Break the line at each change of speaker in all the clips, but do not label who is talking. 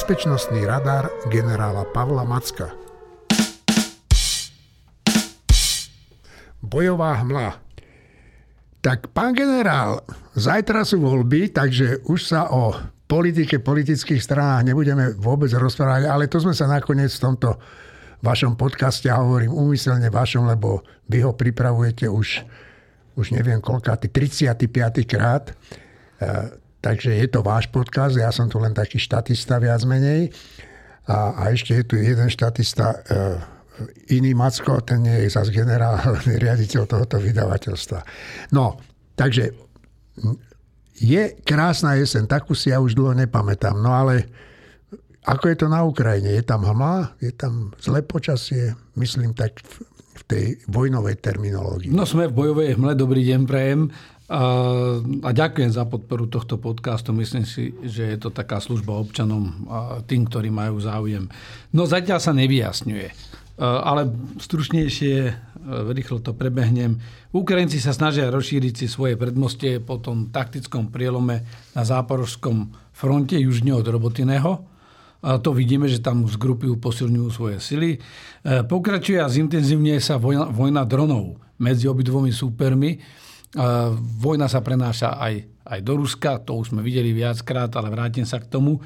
bezpečnostný radar generála Pavla Macka. Bojová hmla. Tak pán generál, zajtra sú voľby, takže už sa o politike, politických stranách nebudeme vôbec rozprávať, ale to sme sa nakoniec v tomto vašom podcaste, a hovorím úmyselne vašom, lebo vy ho pripravujete už, už neviem koľkátý, 35. krát. Takže je to váš podcast, ja som tu len taký štatista viac menej. A, a ešte je tu jeden štatista, e, iný Macko, ten nie je zase generálny riaditeľ tohoto vydavateľstva. No, takže je krásna jesen, takú si ja už dlho nepamätám, no ale ako je to na Ukrajine? Je tam hmla? Je tam zlé počasie? Myslím tak v, v tej vojnovej terminológii.
No sme v bojovej hmle, dobrý deň prajem. A, a ďakujem za podporu tohto podcastu. Myslím si, že je to taká služba občanom a tým, ktorí majú záujem. No zatiaľ sa nevyjasňuje. Ale stručnejšie, eh, rýchlo to prebehnem. Ukrajinci sa snažia rozšíriť si svoje predmostie po tom taktickom prielome na záporožskom fronte južne od Robotiného. A to vidíme, že tam zgrupujú, posilňujú svoje sily. Eh, pokračuje a zintenzívne sa vojna, vojna dronov medzi obidvomi súpermi. Vojna sa prenáša aj, aj do Ruska, to už sme videli viackrát, ale vrátim sa k tomu.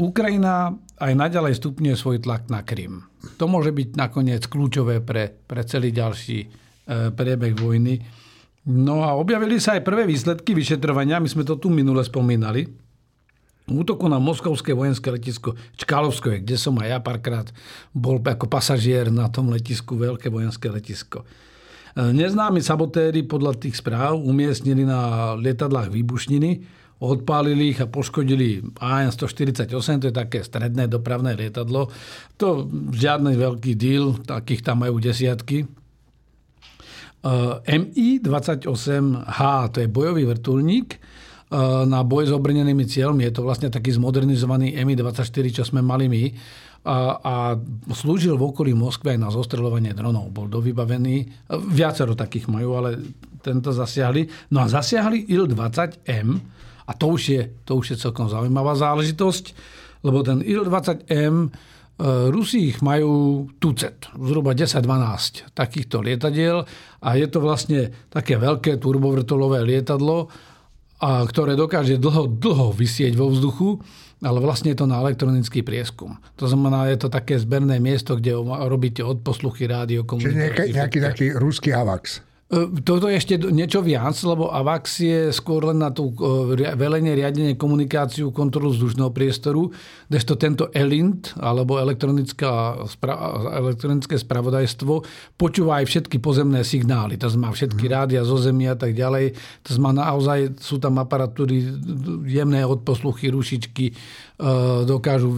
Ukrajina aj naďalej stupňuje svoj tlak na Krym. To môže byť nakoniec kľúčové pre, pre celý ďalší e, priebeh vojny. No a objavili sa aj prvé výsledky vyšetrovania, my sme to tu minule spomínali, útoku na moskovské vojenské letisko Čkálovskové, kde som aj ja párkrát bol ako pasažier na tom letisku, veľké vojenské letisko. Neznámi sabotéry podľa tých správ umiestnili na lietadlách výbušniny, odpálili ich a poškodili AN-148, to je také stredné dopravné lietadlo. To žiadny veľký díl, takých tam majú desiatky. MI-28H, to je bojový vrtulník na boj s obrnenými cieľmi. Je to vlastne taký zmodernizovaný Mi-24, čo sme mali my. A, slúžil v okolí Moskvy aj na zostreľovanie dronov. Bol dovybavený. Viacero takých majú, ale tento zasiahli. No a zasiahli Il-20M, a to už je, to už je celkom zaujímavá záležitosť, lebo ten Il-20M, e, Rusi ich majú tucet, zhruba 10-12 takýchto lietadiel a je to vlastne také veľké turbovrtolové lietadlo, a ktoré dokáže dlho, dlho vysieť vo vzduchu, ale vlastne je to na elektronický prieskum. To znamená, je to také zberné miesto, kde robíte odposluchy rádio,
komunikácie. Čiže nejaký, nejaký taký ruský AVAX.
E, toto je ešte niečo viac, lebo AVAX je skôr len na tú e, velenie, riadenie, komunikáciu, kontrolu vzdušného priestoru, kdežto tento ELINT, alebo elektronické spravodajstvo, počúva aj všetky pozemné signály. To znamená všetky mm. rádia zo Zemi a tak ďalej. To znamená naozaj sú tam aparatúry, jemné odposluchy, rušičky, E, dokážu...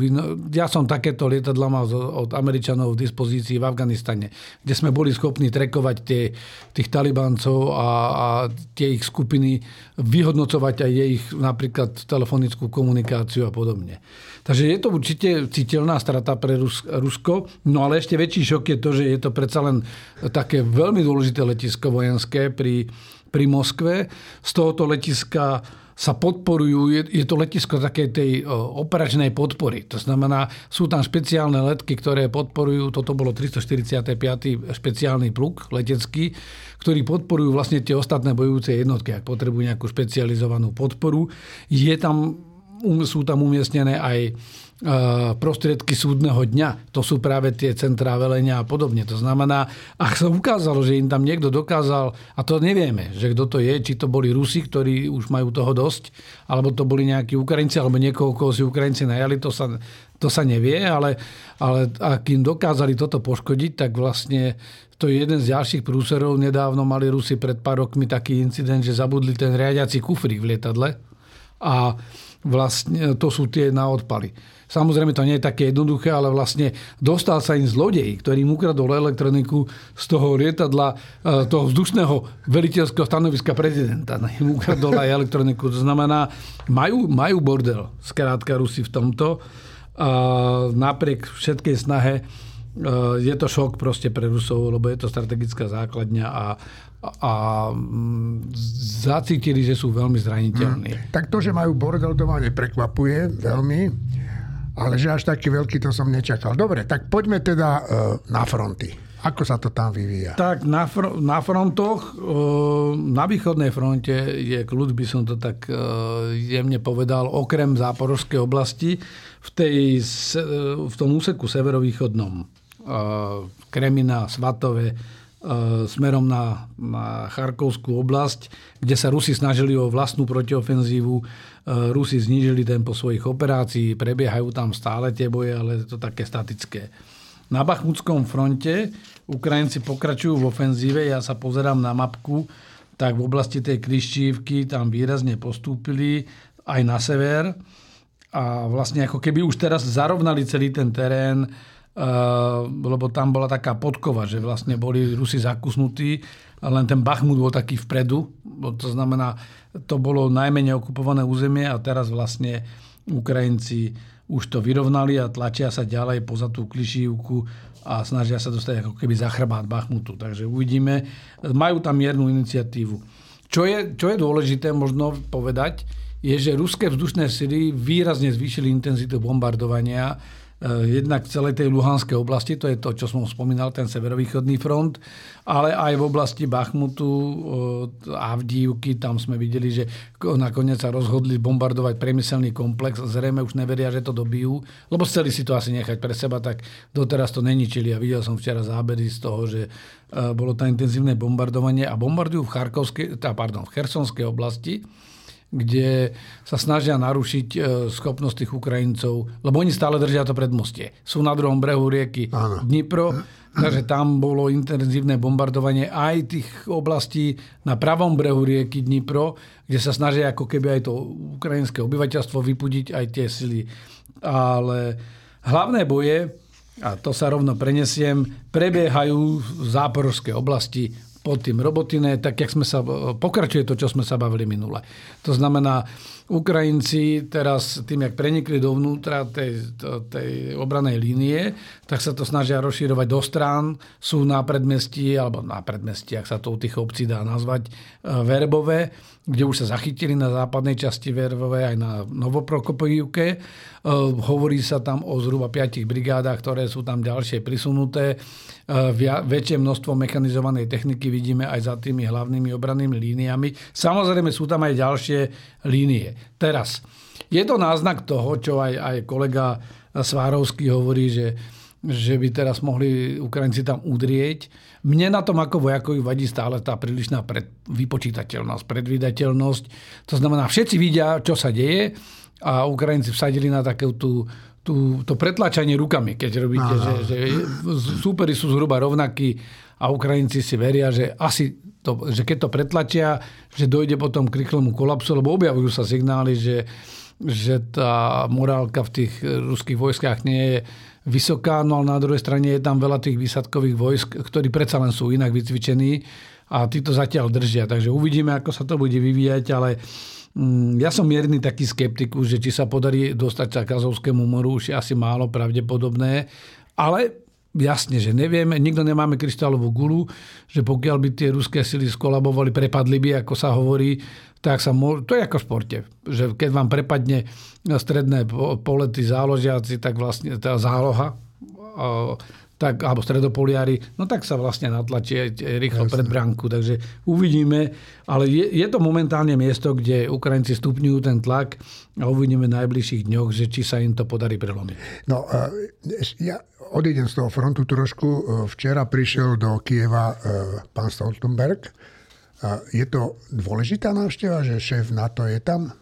Ja som takéto lietadla mal od Američanov v dispozícii v Afganistane, kde sme boli schopní trekovať tie, tých talibancov a, a tie ich skupiny, vyhodnocovať aj ich napríklad telefonickú komunikáciu a podobne. Takže je to určite citeľná strata pre Rusko, no ale ešte väčší šok je to, že je to predsa len také veľmi dôležité letisko vojenské pri, pri Moskve. Z tohoto letiska sa podporujú, je, je to letisko takej tej operačnej podpory. To znamená, sú tam špeciálne letky, ktoré podporujú, toto bolo 345. špeciálny pluk letecký, ktorý podporujú vlastne tie ostatné bojujúce jednotky, ak potrebujú nejakú špecializovanú podporu. Je tam, um, sú tam umiestnené aj prostriedky súdneho dňa. To sú práve tie centrá velenia a podobne. To znamená, ak sa ukázalo, že im tam niekto dokázal, a to nevieme, že kto to je, či to boli Rusi, ktorí už majú toho dosť, alebo to boli nejakí Ukrajinci, alebo niekoho, koho si Ukrajinci najali, to sa, to sa nevie, ale, ale ak im dokázali toto poškodiť, tak vlastne to je jeden z ďalších prúserov. Nedávno mali Rusi pred pár rokmi taký incident, že zabudli ten riadiaci kufrík v lietadle a vlastne to sú tie na odpaly. Samozrejme to nie je také jednoduché, ale vlastne dostal sa im zlodej, ktorý im ukradol elektroniku z toho lietadla, e, toho vzdušného veliteľského stanoviska prezidenta. No, Im ukradol aj elektroniku. To znamená, majú, majú bordel, skrátka Rusi v tomto. A napriek všetkej snahe e, je to šok proste pre Rusov, lebo je to strategická základňa a, a mm, zacítili, že sú veľmi zraniteľní.
Hmm. Tak to, že majú bordel, to ma neprekvapuje veľmi. Ale že až taký veľký, to som nečakal. Dobre, tak poďme teda uh, na fronty. Ako sa to tam vyvíja?
Tak na, fr- na frontoch, uh, na východnej fronte je kľud, by som to tak uh, jemne povedal, okrem záporovskej oblasti, v, tej, v tom úseku severovýchodnom, Kremina, Svatové, smerom na, na Charkovskú oblasť, kde sa Rusi snažili o vlastnú protiofenzívu Rusi znížili tempo svojich operácií, prebiehajú tam stále tie boje, ale je to také statické. Na Bachmutskom fronte Ukrajinci pokračujú v ofenzíve, ja sa pozerám na mapku, tak v oblasti tej Kryščívky tam výrazne postúpili aj na sever a vlastne ako keby už teraz zarovnali celý ten terén, lebo tam bola taká podkova, že vlastne boli Rusi zakusnutí len ten Bachmut bol taký vpredu. To znamená, to bolo najmenej okupované územie a teraz vlastne Ukrajinci už to vyrovnali a tlačia sa ďalej poza tú klišívku a snažia sa dostať ako keby za chrbát Bachmutu. Takže uvidíme. Majú tam miernu iniciatívu. Čo je, čo je dôležité možno povedať, je, že ruské vzdušné sily výrazne zvýšili intenzitu bombardovania Eh, jednak celej tej Luhanskej oblasti, to je to, čo som spomínal, ten severovýchodný front, ale aj v oblasti Bachmutu, eh, Avdívky, tam sme videli, že nakoniec sa rozhodli bombardovať priemyselný komplex, zrejme už neveria, že to dobijú, lebo chceli si to asi nechať pre seba, tak doteraz to neničili. A videl som včera zábery z toho, že eh, bolo tam intenzívne bombardovanie a bombardujú v, Charkovskej, pardon, v Chersonskej oblasti, kde sa snažia narušiť e, schopnosť tých Ukrajincov, lebo oni stále držia to predmostie. Sú na druhom brehu rieky Áno. Dnipro, takže tam bolo intenzívne bombardovanie aj tých oblastí na pravom brehu rieky Dnipro, kde sa snažia ako keby aj to ukrajinské obyvateľstvo vypudiť aj tie sily. Ale hlavné boje, a to sa rovno prenesiem, prebiehajú v záporovskej oblasti pod tým Robotine, tak jak sme sa, pokračuje to, čo sme sa bavili minule. To znamená, Ukrajinci teraz tým, jak prenikli dovnútra tej, tej obranej línie, tak sa to snažia rozširovať do strán. Sú na predmestí, alebo na predmestí, ak sa to u tých obcí dá nazvať, e, verbové kde už sa zachytili na západnej časti Vervovej aj na Novoprokopivke. E, hovorí sa tam o zhruba 5 brigádach, ktoré sú tam ďalšie prisunuté. E, väčšie množstvo mechanizovanej techniky vidíme aj za tými hlavnými obrannými líniami. Samozrejme sú tam aj ďalšie línie. Teraz, je to náznak toho, čo aj, aj kolega Svárovský hovorí, že že by teraz mohli Ukrajinci tam udrieť. Mne na tom ako vojakovi vadí stále tá prílišná pred, vypočítateľnosť, predvydateľnosť. To znamená, všetci vidia, čo sa deje a Ukrajinci vsadili na takú tú, tú, to pretlačanie rukami, keď robíte, že, že súperi sú zhruba rovnakí a Ukrajinci si veria, že asi to, že keď to pretlačia, že dojde potom k rýchlemu kolapsu, lebo objavujú sa signály, že, že tá morálka v tých ruských vojskách nie je vysoká, no ale na druhej strane je tam veľa tých výsadkových vojsk, ktorí predsa len sú inak vycvičení a tí to zatiaľ držia. Takže uvidíme, ako sa to bude vyvíjať, ale ja som mierny taký skeptikus, že či sa podarí dostať sa k Azovskému moru, už je asi málo pravdepodobné. Ale jasne, že nevieme, nikto nemáme kryštálovú gulu, že pokiaľ by tie ruské sily skolabovali, prepadli by, ako sa hovorí, tak sa môže, to je ako v športe, že keď vám prepadne stredné polety záložiaci, tak vlastne tá záloha, tak, alebo stredopoliari, no tak sa vlastne natlačí rýchlo Jasne. pred bránku. Takže uvidíme, ale je, je to momentálne miesto, kde Ukrajinci stupňujú ten tlak a uvidíme v najbližších dňoch, že či sa im to podarí prelomiť.
No, ja odídem z toho frontu trošku. Včera prišiel do Kieva pán Stoltenberg, je to dôležitá návšteva, že šéf NATO je tam?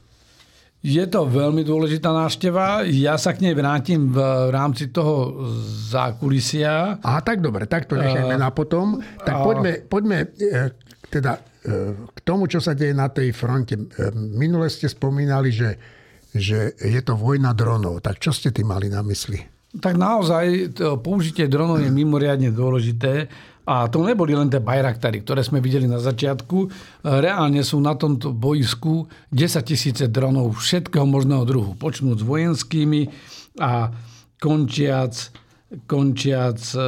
Je to veľmi dôležitá návšteva. Ja sa k nej vrátim v rámci toho zákulisia.
A tak dobre, tak to nechajme uh, na potom. Tak uh, poďme, poďme e, teda k tomu, čo sa deje na tej fronte. Minule ste spomínali, že, že je to vojna dronov. Tak čo ste tým mali na mysli?
Tak naozaj použitie dronov je mimoriadne dôležité a to neboli len tie Bayraktary, ktoré sme videli na začiatku. Reálne sú na tomto boisku 10 tisíce dronov všetkého možného druhu. Počnúť s vojenskými a končiac, končiac e,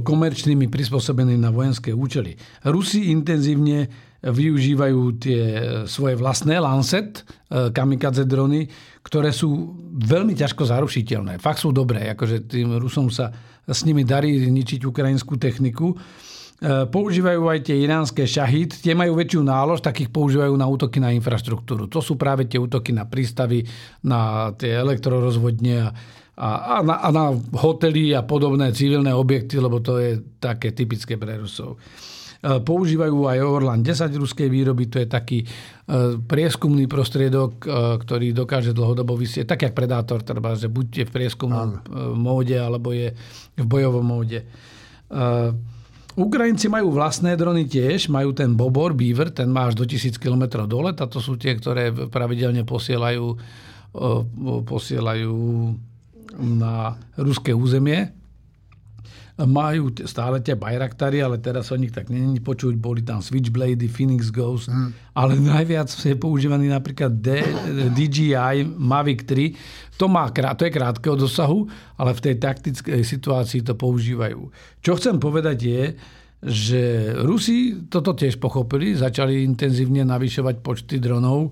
komerčnými prispôsobenými na vojenské účely. Rusi intenzívne využívajú tie svoje vlastné Lancet e, kamikadze drony, ktoré sú veľmi ťažko zarušiteľné. Fakt sú dobré, akože tým Rusom sa s nimi darí ničiť ukrajinskú techniku. E, používajú aj tie iránske šahid, tie majú väčšiu nálož, tak ich používajú na útoky na infraštruktúru. To sú práve tie útoky na prístavy, na tie elektrorozvodne a, a, na, a na hotely a podobné civilné objekty, lebo to je také typické pre Rusov. E, používajú aj Orlan 10 ruskej výroby, to je taký e, prieskumný prostriedok, e, ktorý dokáže dlhodobo vysieť, tak jak Predátor, treba, že buď je v prieskumnom móde, alebo je v bojovom móde. Ukrajinci majú vlastné drony tiež, majú ten Bobor, Beaver, ten má až do 1000 km dole, a to sú tie, ktoré pravidelne posielajú, posielajú na ruské územie majú stále tie Bayraktary, ale teraz o nich tak není počuť. Boli tam Switchblade, Phoenix Ghost, mm. ale najviac je používaný napríklad D, DJI Mavic 3. To, má, to je krátkeho dosahu, ale v tej taktickej situácii to používajú. Čo chcem povedať je, že Rusi toto tiež pochopili, začali intenzívne navyšovať počty dronov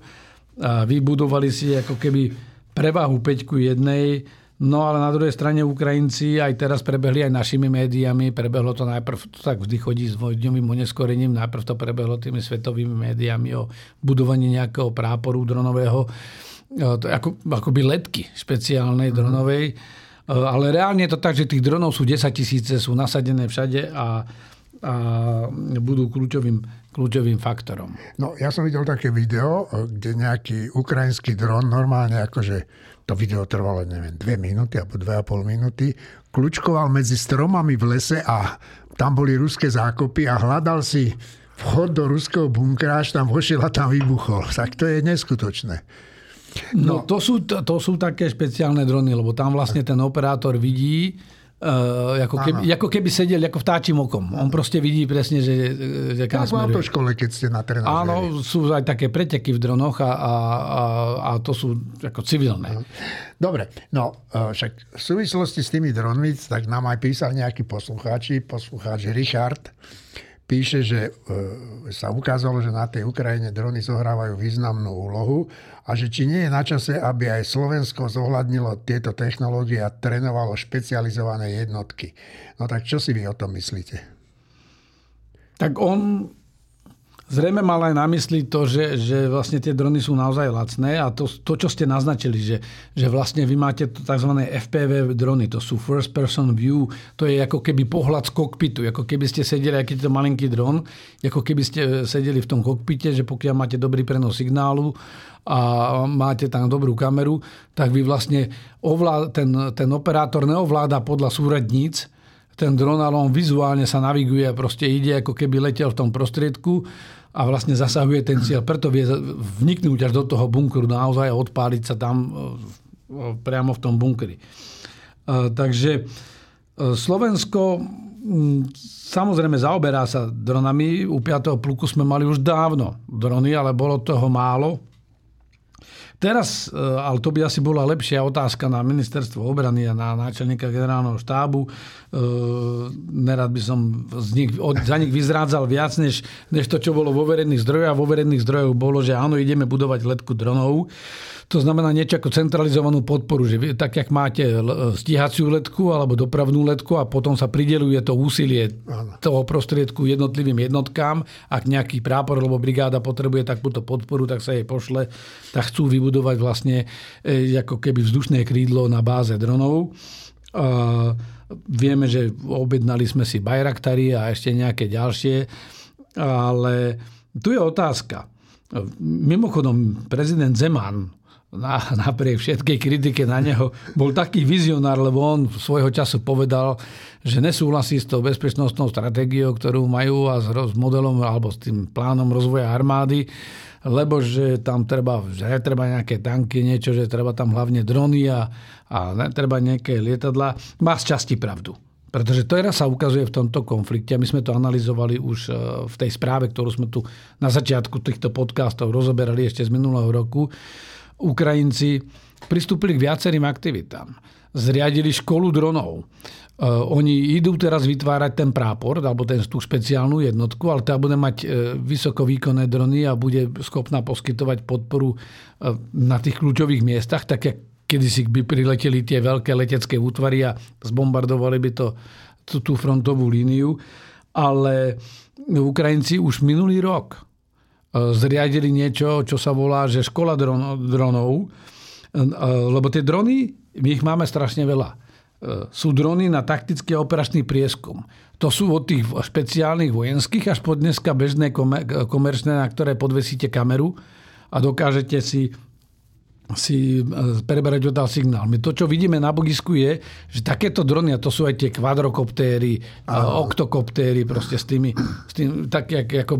a vybudovali si ako keby prevahu 5 jednej No ale na druhej strane Ukrajinci aj teraz prebehli aj našimi médiami. Prebehlo to najprv, to tak vždy chodí s dvojďovým oneskorením, najprv to prebehlo tými svetovými médiami o budovaní nejakého práporu dronového, to ako, akoby letky špeciálnej mm. dronovej. Ale reálne je to tak, že tých dronov sú 10 tisíce, sú nasadené všade a, a budú kľúčovým, kľúčovým faktorom.
No ja som videl také video, kde nejaký ukrajinský dron normálne akože to video trvalo, neviem, dve minúty alebo dve a pol minúty, kľúčkoval medzi stromami v lese a tam boli ruské zákopy a hľadal si vchod do ruského bunkra, až tam vošiel a tam vybuchol. Tak to je neskutočné.
No, no to, sú, to, to sú také špeciálne drony, lebo tam vlastne ten operátor vidí, Uh, ako, keby, ako keby sedel ako vtáčim okom. On proste vidí presne, že, že kam
smeruje. v škole, keď ste na trenážeri.
Áno, sú aj také preteky v dronoch a, a, a, a to sú ako civilné.
Dobre, no e, však v súvislosti s tými dronmi, tak nám aj písal nejaký poslucháči, poslucháč Richard, píše, že e, sa ukázalo, že na tej Ukrajine drony zohrávajú významnú úlohu a že či nie je na čase, aby aj Slovensko zohľadnilo tieto technológie a trénovalo špecializované jednotky. No tak čo si vy o tom myslíte?
Tak on Zrejme mal aj na mysli to, že, že vlastne tie drony sú naozaj lacné a to, to čo ste naznačili, že, že vlastne vy máte tzv. FPV drony, to sú First Person View, to je ako keby pohľad z kokpitu, ako keby ste sedeli, aký to malinký dron, ako keby ste sedeli v tom kokpite, že pokiaľ máte dobrý prenos signálu a máte tam dobrú kameru, tak vy vlastne ovlád, ten, ten operátor neovláda podľa súradníc, ten dron, ale on vizuálne sa naviguje a proste ide, ako keby letel v tom prostriedku a vlastne zasahuje ten cieľ. Preto vie vniknúť až do toho bunkru naozaj a odpáliť sa tam e, priamo v tom bunkri. E, takže e, Slovensko samozrejme zaoberá sa dronami. U 5. pluku sme mali už dávno drony, ale bolo toho málo. Teraz, ale to by asi bola lepšia otázka na ministerstvo obrany a na náčelníka generálneho štábu, nerad by som z nich, od, za nich vyzrádzal viac, než, než to, čo bolo vo verejných zdrojoch. A vo verejných zdrojoch bolo, že áno, ideme budovať letku dronov. To znamená niečo ako centralizovanú podporu, že tak, jak máte stíhaciu letku alebo dopravnú letku a potom sa prideluje to úsilie toho prostriedku jednotlivým jednotkám. Ak nejaký prápor alebo brigáda potrebuje takúto podporu, tak sa jej pošle, tak chcú vybudovať vlastne e, ako keby vzdušné krídlo na báze dronov. Vieme, že objednali sme si Bayraktary a ešte nejaké ďalšie, ale tu je otázka. Mimochodom, prezident Zeman napriek všetkej kritike na neho, bol taký vizionár, lebo on svojho času povedal, že nesúhlasí s tou bezpečnostnou stratégiou, ktorú majú a s modelom alebo s tým plánom rozvoja armády, lebo že tam treba, že treba nejaké tanky, niečo, že treba tam hlavne drony a, a treba nejaké lietadla. Má z časti pravdu. Pretože to teraz sa ukazuje v tomto konflikte. My sme to analyzovali už e, v tej správe, ktorú sme tu na začiatku týchto podcastov rozoberali ešte z minulého roku. Ukrajinci pristúpili k viacerým aktivitám. Zriadili školu dronov. Uh, oni idú teraz vytvárať ten prápor, alebo ten, tú špeciálnu jednotku, ale tá bude mať uh, vysokovýkonné drony a bude schopná poskytovať podporu uh, na tých kľúčových miestach, tak jak kedysi by prileteli tie veľké letecké útvary a zbombardovali by to, tú, tú frontovú líniu. Ale Ukrajinci už minulý rok zriadili niečo, čo sa volá, že škola dronov, lebo tie drony, my ich máme strašne veľa E, sú drony na taktický a operačný prieskum. To sú od tých špeciálnych vojenských až po dneska bežné komerčné, na ktoré podvesíte kameru a dokážete si si e, preberať odal signál. My to, čo vidíme na bogisku je, že takéto drony, a to sú aj tie kvadrokoptéry, Aha. oktokoptéry, proste s tými, s tým, tak jak, ako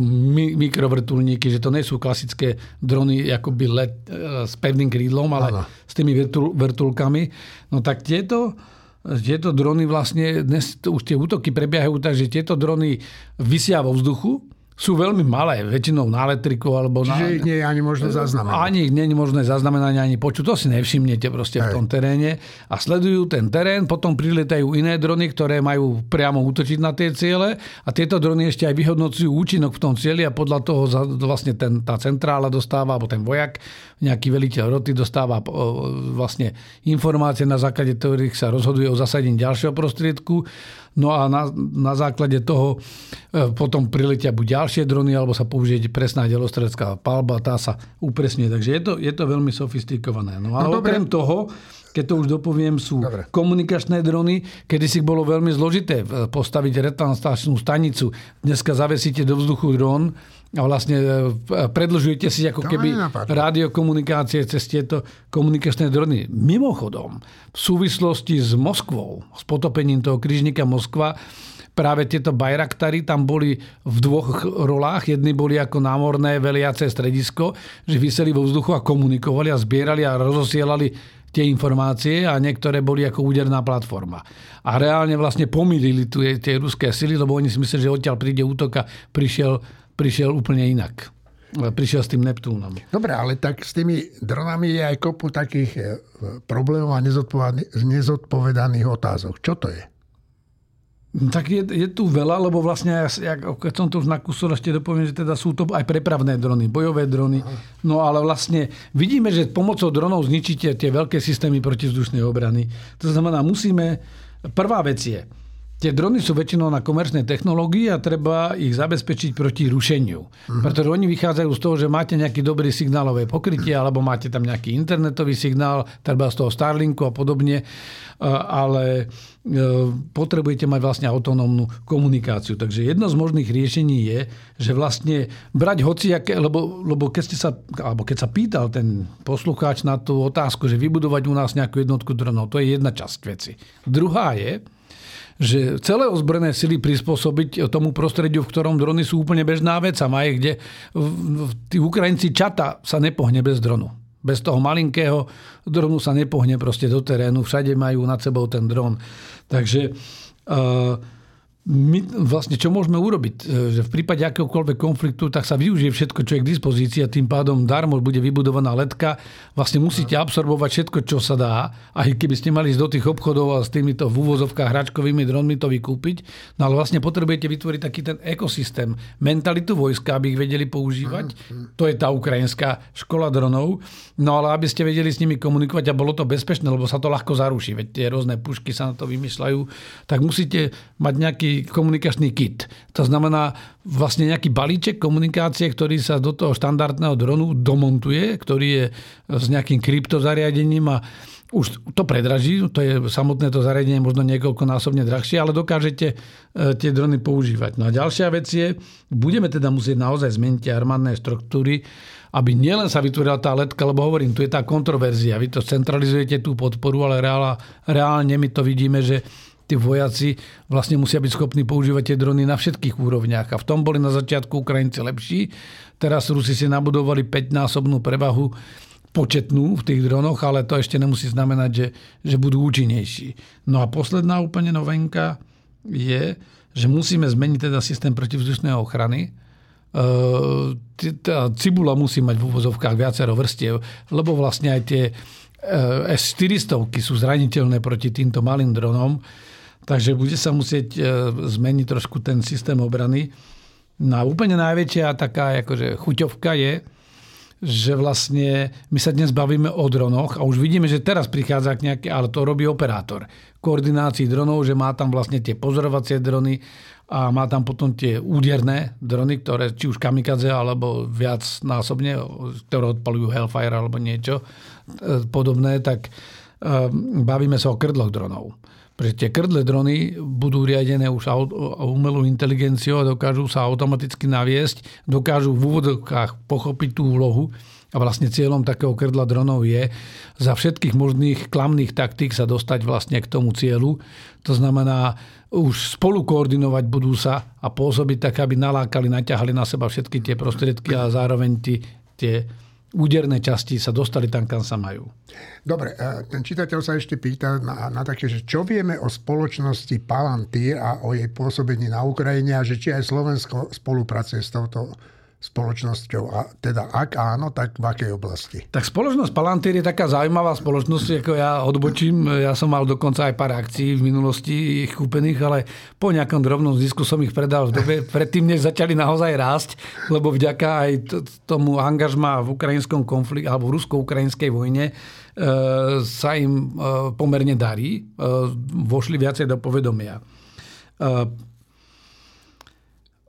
mikrovrtulníky, že to nie sú klasické drony akoby let, e, s pevným krídlom, ale Aha. s tými vrtulkami. No tak tieto tieto drony vlastne, dnes už tie útoky prebiehajú tak, že tieto drony vysia vo vzduchu, sú veľmi malé, väčšinou na elektriku alebo
Čiže
na...
ich nie je ani možné zaznamenať.
Ani ich nie je možné zaznamenať, ani počuť. To si nevšimnete proste Hej. v tom teréne. A sledujú ten terén, potom priletajú iné drony, ktoré majú priamo útočiť na tie ciele a tieto drony ešte aj vyhodnocujú účinok v tom cieli a podľa toho vlastne ten, tá centrála dostáva, alebo ten vojak, nejaký veliteľ roty dostáva vlastne informácie, na základe ktorých sa rozhoduje o zasadení ďalšieho prostriedku No a na, na základe toho e, potom priletia buď ďalšie drony, alebo sa použije presná delostredská palba, tá sa upresňuje. Takže je to, je to veľmi sofistikované. No ale no, okrem toho, keď to už dopoviem, sú Dobre. komunikačné drony. Kedy si bolo veľmi zložité postaviť retanstačnú stanicu. Dneska zavesíte do vzduchu dron a vlastne e, predlžujete si ako keby radiokomunikácie cez tieto komunikačné drony. Mimochodom, v súvislosti s Moskvou, s potopením toho križníka Moskva, práve tieto Bajraktary tam boli v dvoch rolách. Jedni boli ako námorné veliace stredisko, že vyseli vo vzduchu a komunikovali a zbierali a rozosielali tie informácie a niektoré boli ako úderná platforma. A reálne vlastne pomýlili tu tie ruské sily, lebo oni si mysleli, že odtiaľ príde útok a prišiel prišiel úplne inak. Prišiel s tým Neptúnom.
Dobre, ale tak s tými dronami je aj kopu takých e, problémov a nezodpovedaných otázok. Čo to je?
Tak je, je tu veľa, lebo vlastne, ja, keď som tu už nakusol, ešte dopoviem, že teda sú to aj prepravné drony, bojové drony. Aha. No ale vlastne vidíme, že pomocou dronov zničíte tie veľké systémy protivzdušnej obrany. To znamená, musíme... Prvá vec je, Tie drony sú väčšinou na komerčnej technológii a treba ich zabezpečiť proti rušeniu. Uh-huh. Pretože oni vychádzajú z toho, že máte nejaký dobrý signálové pokrytie alebo máte tam nejaký internetový signál, treba z toho Starlinku a podobne, ale e, potrebujete mať vlastne autonómnu komunikáciu. Takže jedno z možných riešení je, že vlastne brať hociaké, lebo, lebo keď, ste sa, alebo keď sa pýtal ten poslucháč na tú otázku, že vybudovať u nás nejakú jednotku dronov, to je jedna časť veci. Druhá je, že celé ozbrojené sily prispôsobiť tomu prostrediu, v ktorom drony sú úplne bežná vec a majú, kde tí Ukrajinci čata sa nepohne bez dronu. Bez toho malinkého dronu sa nepohne proste do terénu. Všade majú nad sebou ten dron. Takže uh, my vlastne čo môžeme urobiť? E, že v prípade akéhokoľvek konfliktu, tak sa využije všetko, čo je k dispozícii a tým pádom darmo bude vybudovaná letka. Vlastne musíte absorbovať všetko, čo sa dá. Aj keby ste mali ísť do tých obchodov a s týmito v úvozovkách hračkovými dronmi to vykúpiť. No ale vlastne potrebujete vytvoriť taký ten ekosystém. Mentalitu vojska, aby ich vedeli používať. To je tá ukrajinská škola dronov. No ale aby ste vedeli s nimi komunikovať a bolo to bezpečné, lebo sa to ľahko zaruší. Veď tie rôzne pušky sa na to vymýšľajú. Tak musíte mať nejaký komunikačný kit. To znamená vlastne nejaký balíček komunikácie, ktorý sa do toho štandardného dronu domontuje, ktorý je s nejakým kryptozariadením a už to predraží, to je samotné to zariadenie možno niekoľkonásobne drahšie, ale dokážete e, tie drony používať. No a ďalšia vec je, budeme teda musieť naozaj zmeniť tie armádne štruktúry, aby nielen sa vytvorila tá letka, lebo hovorím, tu je tá kontroverzia, vy to centralizujete tú podporu, ale reálne, my to vidíme, že tí vojaci vlastne musia byť schopní používať tie drony na všetkých úrovniach. A v tom boli na začiatku Ukrajinci lepší. Teraz Rusi si nabudovali 5-násobnú prevahu početnú v tých dronoch, ale to ešte nemusí znamenať, že, že budú účinnejší. No a posledná úplne novenka je, že musíme zmeniť teda systém protivzdušnej ochrany. Tá cibula musí mať v úvozovkách viacero vrstiev, lebo vlastne aj tie S-400 sú zraniteľné proti týmto malým dronom, takže bude sa musieť zmeniť trošku ten systém obrany. No a úplne najväčšia taká akože chuťovka je, že vlastne my sa dnes bavíme o dronoch a už vidíme, že teraz prichádza k nejaké, ale to robí operátor. Koordinácii dronov, že má tam vlastne tie pozorovacie drony a má tam potom tie úderné drony, ktoré či už kamikaze alebo viac násobne, ktoré odpalujú Hellfire alebo niečo e, podobné, tak e, bavíme sa o krdloch dronov. Pretože tie krdle drony budú riadené už umelou inteligenciou a dokážu sa automaticky naviesť, dokážu v úvodokách pochopiť tú úlohu a vlastne cieľom takého krdla dronov je za všetkých možných klamných taktík sa dostať vlastne k tomu cieľu. To znamená už spolu koordinovať budú sa a pôsobiť tak, aby nalákali, naťahali na seba všetky tie prostriedky a zároveň tie úderné časti sa dostali tam, kam sa majú.
Dobre, ten čitateľ sa ešte pýta na, na také, že čo vieme o spoločnosti Palantír a o jej pôsobení na Ukrajine a že či aj Slovensko spolupracuje s touto spoločnosťou? A teda ak áno, tak v akej oblasti?
Tak spoločnosť Palantír je taká zaujímavá spoločnosť, ako ja odbočím. Ja som mal dokonca aj pár akcií v minulosti ich kúpených, ale po nejakom drobnom zisku som ich predal v dobe predtým, než začali naozaj rásť, lebo vďaka aj tomu angažma v ukrajinskom konflikte alebo v rusko-ukrajinskej vojne e, sa im e, pomerne darí. E, vošli viacej do povedomia.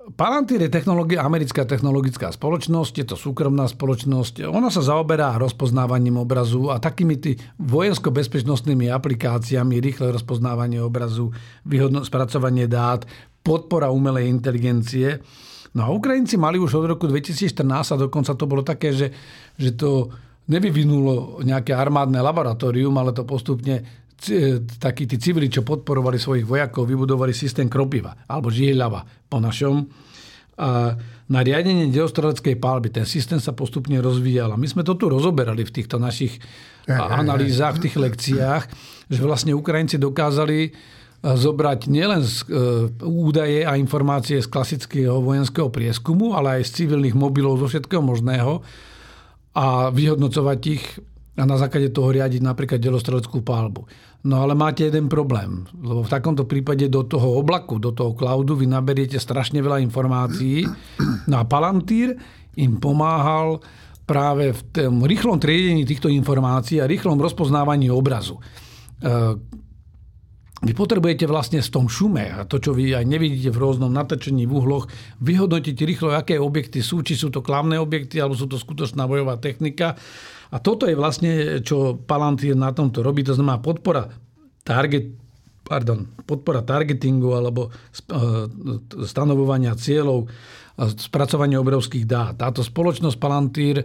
Palantir je technologia, americká technologická spoločnosť, je to súkromná spoločnosť. Ona sa zaoberá rozpoznávaním obrazu a takými tý vojensko-bezpečnostnými aplikáciami, rýchle rozpoznávanie obrazu, výhodno spracovanie dát, podpora umelej inteligencie. No a Ukrajinci mali už od roku 2014 a dokonca to bolo také, že, že to nevyvinulo nejaké armádne laboratórium, ale to postupne takí tí civili, čo podporovali svojich vojakov, vybudovali systém kropiva, alebo žihľava po našom. A na riadenie deostreleckej palby ten systém sa postupne rozvíjal. A my sme to tu rozoberali v týchto našich analýzach, v tých lekciách, že vlastne Ukrajinci dokázali zobrať nielen z, e, údaje a informácie z klasického vojenského prieskumu, ale aj z civilných mobilov, zo všetkého možného a vyhodnocovať ich a na základe toho riadiť napríklad delostreleckú palbu. No ale máte jeden problém, lebo v takomto prípade do toho oblaku, do toho cloudu vy naberiete strašne veľa informácií. No a Palantír im pomáhal práve v tom rýchlom triedení týchto informácií a rýchlom rozpoznávaní obrazu. E, vy potrebujete vlastne v tom šume a to, čo vy aj nevidíte v rôznom natačení v uhloch, vyhodnotiť rýchlo, aké objekty sú, či sú to klamné objekty, alebo sú to skutočná bojová technika a toto je vlastne, čo Palantir na tomto robí, to znamená podpora target, pardon, podpora targetingu alebo e, stanovovania cieľov a spracovanie obrovských dát. Táto spoločnosť Palantír e,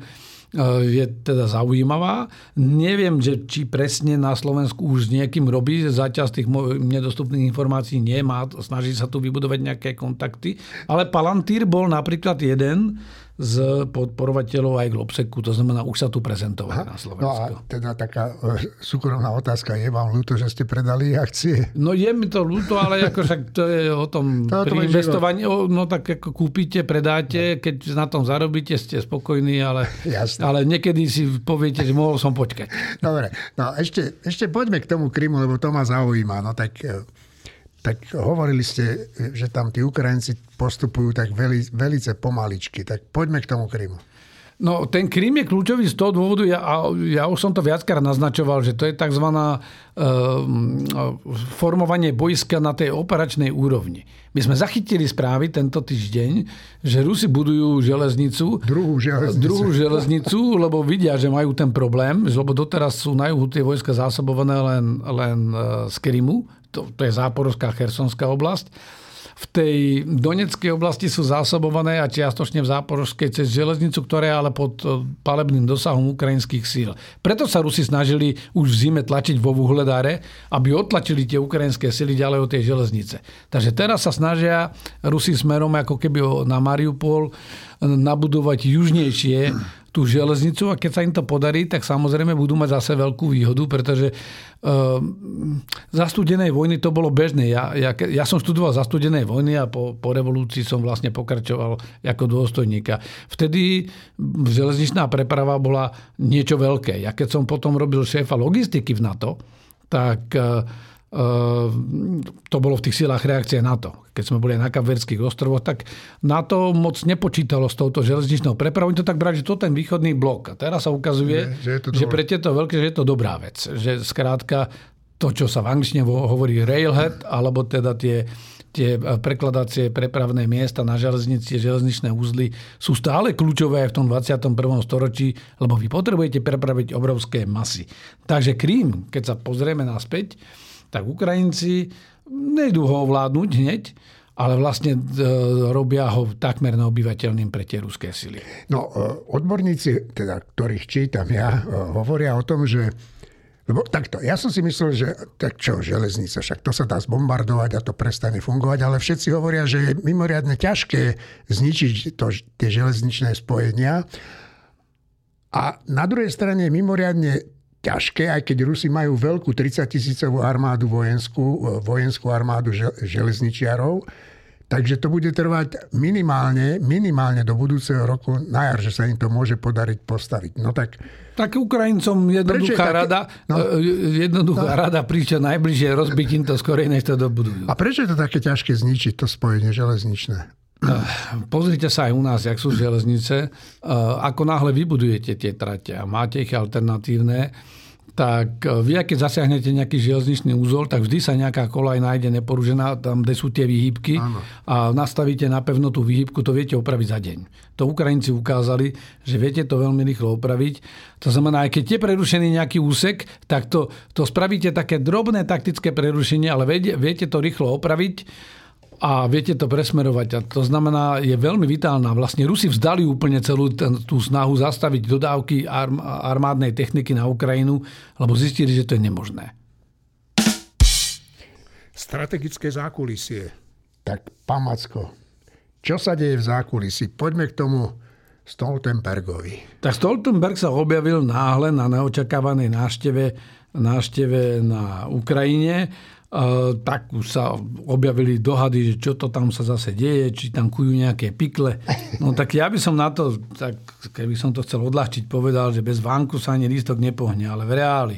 je teda zaujímavá. Neviem, že či presne na Slovensku už s niekým robí, zatiaľ z tých nedostupných informácií nemá, snaží sa tu vybudovať nejaké kontakty, ale Palantír bol napríklad jeden z podporovateľov aj Globseku, to znamená, už sa tu prezentovali Aha, na Slovensku.
No a teda taká e, súkromná otázka, je vám ľúto, že ste predali akcie?
No je mi to ľúto, ale ako však to je o tom to pri investovaní, no tak ako kúpite, predáte, no. keď na tom zarobíte, ste spokojní, ale, ale niekedy si poviete, že mohol som počkať.
Dobre, no ešte, ešte poďme k tomu Krymu, lebo to ma zaujíma. No tak e, tak hovorili ste, že tam tí Ukrajinci postupujú tak veli, velice pomaličky. Tak poďme k tomu Krymu.
No, ten Krym je kľúčový z toho dôvodu, ja, ja už som to viackrát naznačoval, že to je tzv. Uh, formovanie boiska na tej operačnej úrovni. My sme zachytili správy tento týždeň, že Rusi budujú železnicu.
Druhú železnicu.
Druhú železnicu, lebo vidia, že majú ten problém, lebo doteraz sú na juhu tie vojska zásobované len, len z Krymu, to, to je Záporovská, Chersonská oblasť v tej Doneckej oblasti sú zásobované a čiastočne v Záporovskej cez železnicu, ktorá je ale pod e, palebným dosahom ukrajinských síl. Preto sa Rusi snažili už v zime tlačiť vo Vuhledare, aby otlačili tie ukrajinské sily ďalej od tej železnice. Takže teraz sa snažia Rusi smerom ako keby na Mariupol nabudovať južnejšie tú železnicu a keď sa im to podarí, tak samozrejme budú mať zase veľkú výhodu, pretože uh, za studenej vojny to bolo bežné. Ja, ja, ja som študoval za studenej vojny a po, po revolúcii som vlastne pokračoval ako dôstojníka. Vtedy železničná preprava bola niečo veľké. Ja keď som potom robil šéfa logistiky v NATO, tak Ehm, to bolo v tých silách reakcie NATO. Keď sme boli na Kapverských ostrovoch, tak NATO moc nepočítalo s touto železničnou prepravou. Oni to tak brali, že to ten východný blok. A teraz sa ukazuje, Je, že, je to že pre tieto veľké, že je to dobrá vec. Že skrátka to, čo sa v angličtine hovorí railhead, alebo teda tie, tie prekladacie prepravné miesta na železnici, železničné úzly sú stále kľúčové aj v tom 21. storočí, lebo vy potrebujete prepraviť obrovské masy. Takže Krím, keď sa pozrieme naspäť, tak Ukrajinci nejdú ho ovládnuť hneď, ale vlastne e, robia ho takmer neobyvateľným pre tie ruské sily.
No, e, odborníci, teda, ktorých čítam ja, e, hovoria o tom, že lebo takto, ja som si myslel, že tak čo, železnica, však to sa dá zbombardovať a to prestane fungovať, ale všetci hovoria, že je mimoriadne ťažké zničiť to, tie železničné spojenia. A na druhej strane je mimoriadne ťažké, aj keď Rusi majú veľkú 30 tisícovú armádu vojenskú, vojenskú armádu železničiarov, takže to bude trvať minimálne, minimálne do budúceho roku na jar, že sa im to môže podariť postaviť. No tak,
tak Ukrajincom jednoduchá také, rada, no, e, jednoduchá no, rada príča najbližšie rozbiť im to skorej, než to dobudujú.
A prečo je to také ťažké zničiť to spojenie železničné?
Pozrite sa aj u nás, jak sú železnice. E, ako náhle vybudujete tie trate a máte ich alternatívne, tak e, vy, keď zasiahnete nejaký železničný úzol, tak vždy sa nejaká kolaj nájde neporužená, tam, kde sú tie výhybky Áno. a nastavíte na pevno tú výhybku, to viete opraviť za deň. To Ukrajinci ukázali, že viete to veľmi rýchlo opraviť. To znamená, aj keď je prerušený nejaký úsek, tak to, to spravíte také drobné taktické prerušenie, ale viete, viete to rýchlo opraviť a viete to presmerovať. A to znamená, je veľmi vitálna. Vlastne Rusi vzdali úplne celú ten, tú snahu zastaviť dodávky arm, armádnej techniky na Ukrajinu, lebo zistili, že to je nemožné.
Strategické zákulisie. Tak, Pamacko, čo sa deje v zákulisí? Poďme k tomu Stoltenbergovi.
Tak Stoltenberg sa objavil náhle na neočakávanej návšteve, návšteve na Ukrajine tak sa objavili dohady, že čo to tam sa zase deje, či tam kujú nejaké pikle. No tak ja by som na to, tak keby som to chcel odľahčiť, povedal, že bez vánku sa ani lístok nepohne, ale v reáli.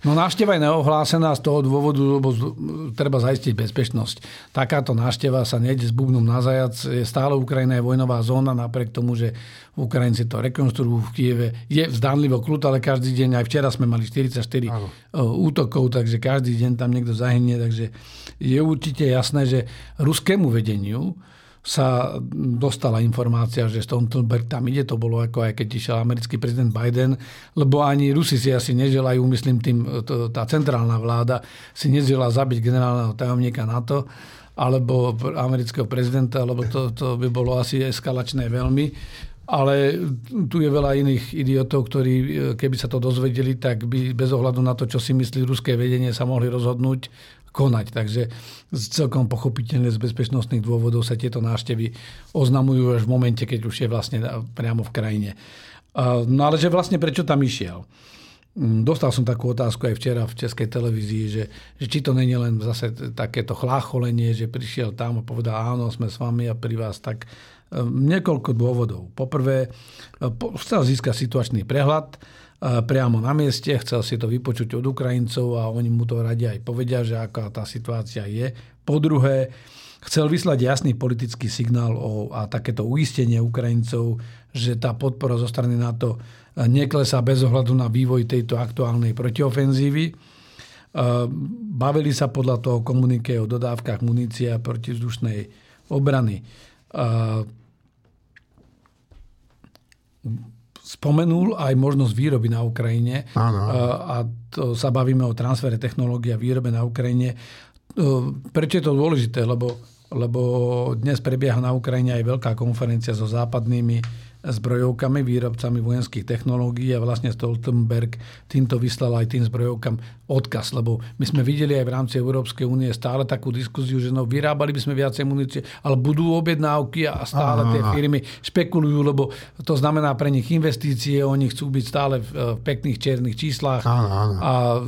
No návšteva je neohlásená z toho dôvodu, lebo treba zaistiť bezpečnosť. Takáto návšteva sa nejde s bubnom na zajac. Je stále Ukrajina je vojnová zóna, napriek tomu, že Ukrajinci to rekonstruujú v Kieve. Je vzdánlivo kľud, ale každý deň, aj včera sme mali 44 Áno. útokov, takže každý deň tam niekto zahynie. Takže je určite jasné, že ruskému vedeniu sa dostala informácia, že Stoltenberg tam ide. To bolo ako aj keď išiel americký prezident Biden, lebo ani Rusi si asi neželajú, myslím tým, to, tá centrálna vláda si nežela zabiť generálneho tajomníka NATO alebo amerického prezidenta, lebo to, to by bolo asi eskalačné veľmi. Ale tu je veľa iných idiotov, ktorí, keby sa to dozvedeli, tak by bez ohľadu na to, čo si myslí ruské vedenie, sa mohli rozhodnúť konať. Takže celkom pochopiteľne z bezpečnostných dôvodov sa tieto návštevy oznamujú až v momente, keď už je vlastne priamo v krajine. No ale že vlastne prečo tam išiel? Mm, dostal som takú otázku aj včera v českej televízii, že, že či to není len zase takéto chlácholenie, že prišiel tam a povedal, áno, sme s vami a pri vás, tak um, niekoľko dôvodov. Poprvé, chcel získať situačný prehľad, priamo na mieste, chcel si to vypočuť od Ukrajincov a oni mu to radi aj povedia, že aká tá situácia je. Po druhé, chcel vyslať jasný politický signál o, a takéto uistenie Ukrajincov, že tá podpora zo strany NATO neklesá bez ohľadu na vývoj tejto aktuálnej protiofenzívy. Bavili sa podľa toho komunike o dodávkach munície a protizdušnej obrany spomenul aj možnosť výroby na Ukrajine.
Áno.
A to sa bavíme o transfere technológie a výrobe na Ukrajine. Prečo je to dôležité? Lebo, lebo dnes prebieha na Ukrajine aj veľká konferencia so západnými zbrojovkami, výrobcami vojenských technológií a vlastne Stoltenberg týmto vyslal aj tým zbrojovkám odkaz, lebo my sme videli aj v rámci Európskej únie stále takú diskuziu, že no vyrábali by sme viacej munície, ale budú objednávky a stále tie firmy špekulujú, lebo to znamená pre nich investície, oni chcú byť stále v pekných čiernych číslach a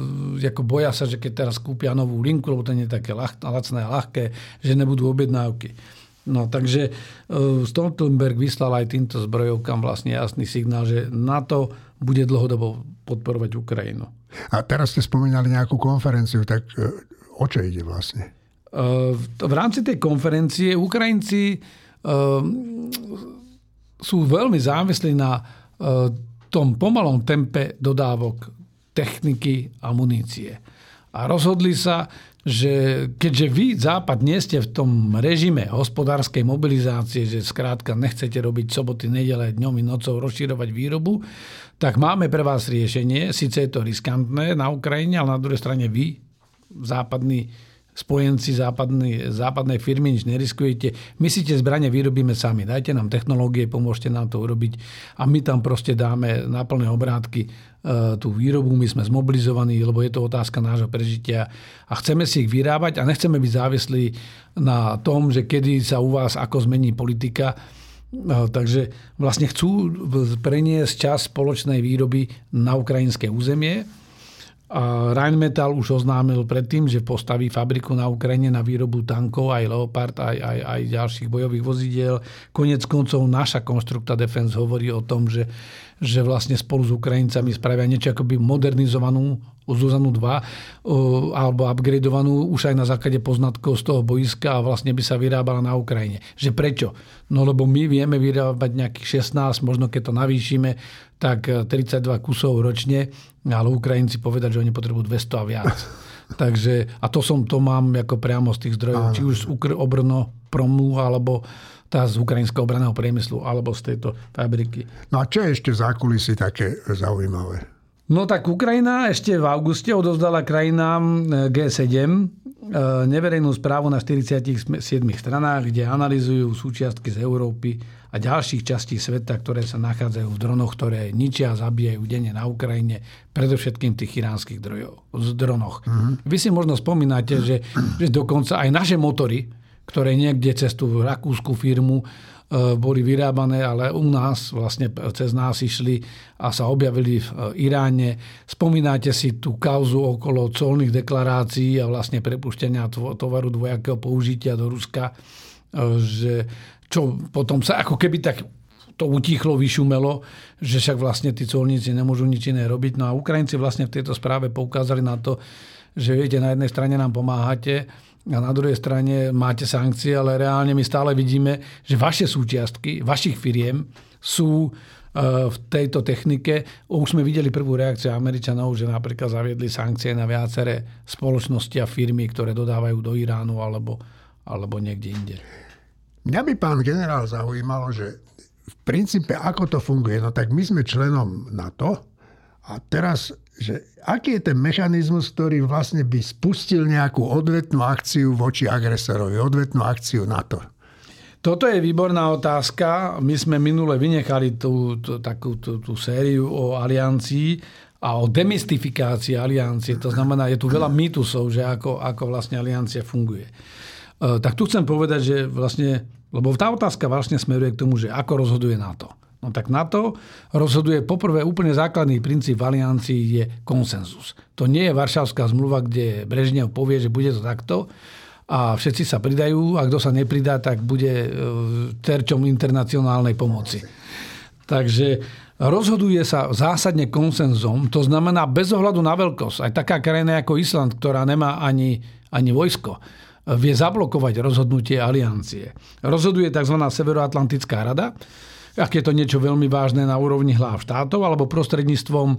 ako boja sa, že keď teraz kúpia novú linku, lebo to nie je také lacné a ľahké, že nebudú objednávky. No takže uh, Stoltenberg vyslal aj týmto zbrojovkám vlastne jasný signál, že NATO bude dlhodobo podporovať Ukrajinu.
A teraz ste spomínali nejakú konferenciu, tak uh, o čo ide vlastne?
Uh, v rámci tej konferencie Ukrajinci sú veľmi závislí na tom pomalom tempe dodávok techniky a munície. A rozhodli sa, že keďže vy, Západ, nie ste v tom režime hospodárskej mobilizácie, že skrátka nechcete robiť soboty, nedele, dňom i nocou, rozširovať výrobu, tak máme pre vás riešenie. Sice je to riskantné na Ukrajine, ale na druhej strane vy, západní spojenci západnej, západnej firmy, nič neriskujete. My si tie zbranie vyrobíme sami. Dajte nám technológie, pomôžte nám to urobiť a my tam proste dáme na plné obrátky e, tú výrobu, my sme zmobilizovaní, lebo je to otázka nášho prežitia a chceme si ich vyrábať a nechceme byť závislí na tom, že kedy sa u vás ako zmení politika. E, takže vlastne chcú preniesť čas spoločnej výroby na ukrajinské územie Rheinmetall už oznámil predtým, že postaví fabriku na Ukrajine na výrobu tankov, aj Leopard, aj, aj, aj ďalších bojových vozidiel. Konec koncov naša konstrukta Defense hovorí o tom, že, že vlastne spolu s Ukrajincami spravia niečo akoby modernizovanú Zuzanu 2 alebo upgradeovanú už aj na základe poznatkov z toho boiska a vlastne by sa vyrábala na Ukrajine. Že prečo? No lebo my vieme vyrábať nejakých 16, možno keď to navýšime, tak 32 kusov ročne, ale Ukrajinci povedať, že oni potrebujú 200 a viac. Takže, a to som, to mám ako priamo z tých zdrojov, či už z Ukr, Obrno, Promu, alebo tá z ukrajinského obraného priemyslu, alebo z tejto fabriky.
No a čo je ešte v zákulisí také zaujímavé?
No tak Ukrajina ešte v auguste odovzdala krajinám e, G7 e, neverejnú správu na 47 stranách, kde analizujú súčiastky z Európy a ďalších častí sveta, ktoré sa nachádzajú v dronoch, ktoré ničia a zabíjajú denne na Ukrajine, predovšetkým tých iránskych drojov, dronoch. Uh-huh. Vy si možno spomínate, že, že dokonca aj naše motory, ktoré niekde cez tú rakúsku firmu E, boli vyrábané, ale u nás vlastne cez nás išli a sa objavili v e, Iráne. Spomínate si tú kauzu okolo colných deklarácií a vlastne prepuštenia tovaru dvojakého použitia do Ruska, e, že čo potom sa ako keby tak to utichlo, vyšumelo, že však vlastne tí colníci nemôžu nič iné robiť. No a Ukrajinci vlastne v tejto správe poukázali na to, že viete, na jednej strane nám pomáhate, a na druhej strane máte sankcie, ale reálne my stále vidíme, že vaše súčiastky, vašich firiem sú e, v tejto technike. Už sme videli prvú reakciu Američanov, že napríklad zaviedli sankcie na viaceré spoločnosti a firmy, ktoré dodávajú do Iránu alebo, alebo niekde inde.
Mňa by pán generál zaujímalo, že v princípe ako to funguje. No tak my sme členom NATO a teraz že aký je ten mechanizmus, ktorý vlastne by spustil nejakú odvetnú akciu voči agresorovi, odvetnú akciu NATO?
Toto je výborná otázka. My sme minule vynechali tú, tú, takú tú, tú sériu o aliancii a o demystifikácii aliancie. To znamená, je tu veľa mýtusov, že ako, ako vlastne aliancia funguje. E, tak tu chcem povedať, že vlastne, lebo tá otázka vlastne smeruje k tomu, že ako rozhoduje NATO. No tak na to rozhoduje poprvé úplne základný princíp v aliancii je konsenzus. To nie je Varšavská zmluva, kde Brežnev povie, že bude to takto a všetci sa pridajú a kto sa nepridá, tak bude e, terčom internacionálnej pomoci. Takže rozhoduje sa zásadne konsenzom, to znamená bez ohľadu na veľkosť. Aj taká krajina ako Island, ktorá nemá ani, ani vojsko, vie zablokovať rozhodnutie aliancie. Rozhoduje tzv. Severoatlantická rada, ak je to niečo veľmi vážne na úrovni hlav štátov alebo prostredníctvom e,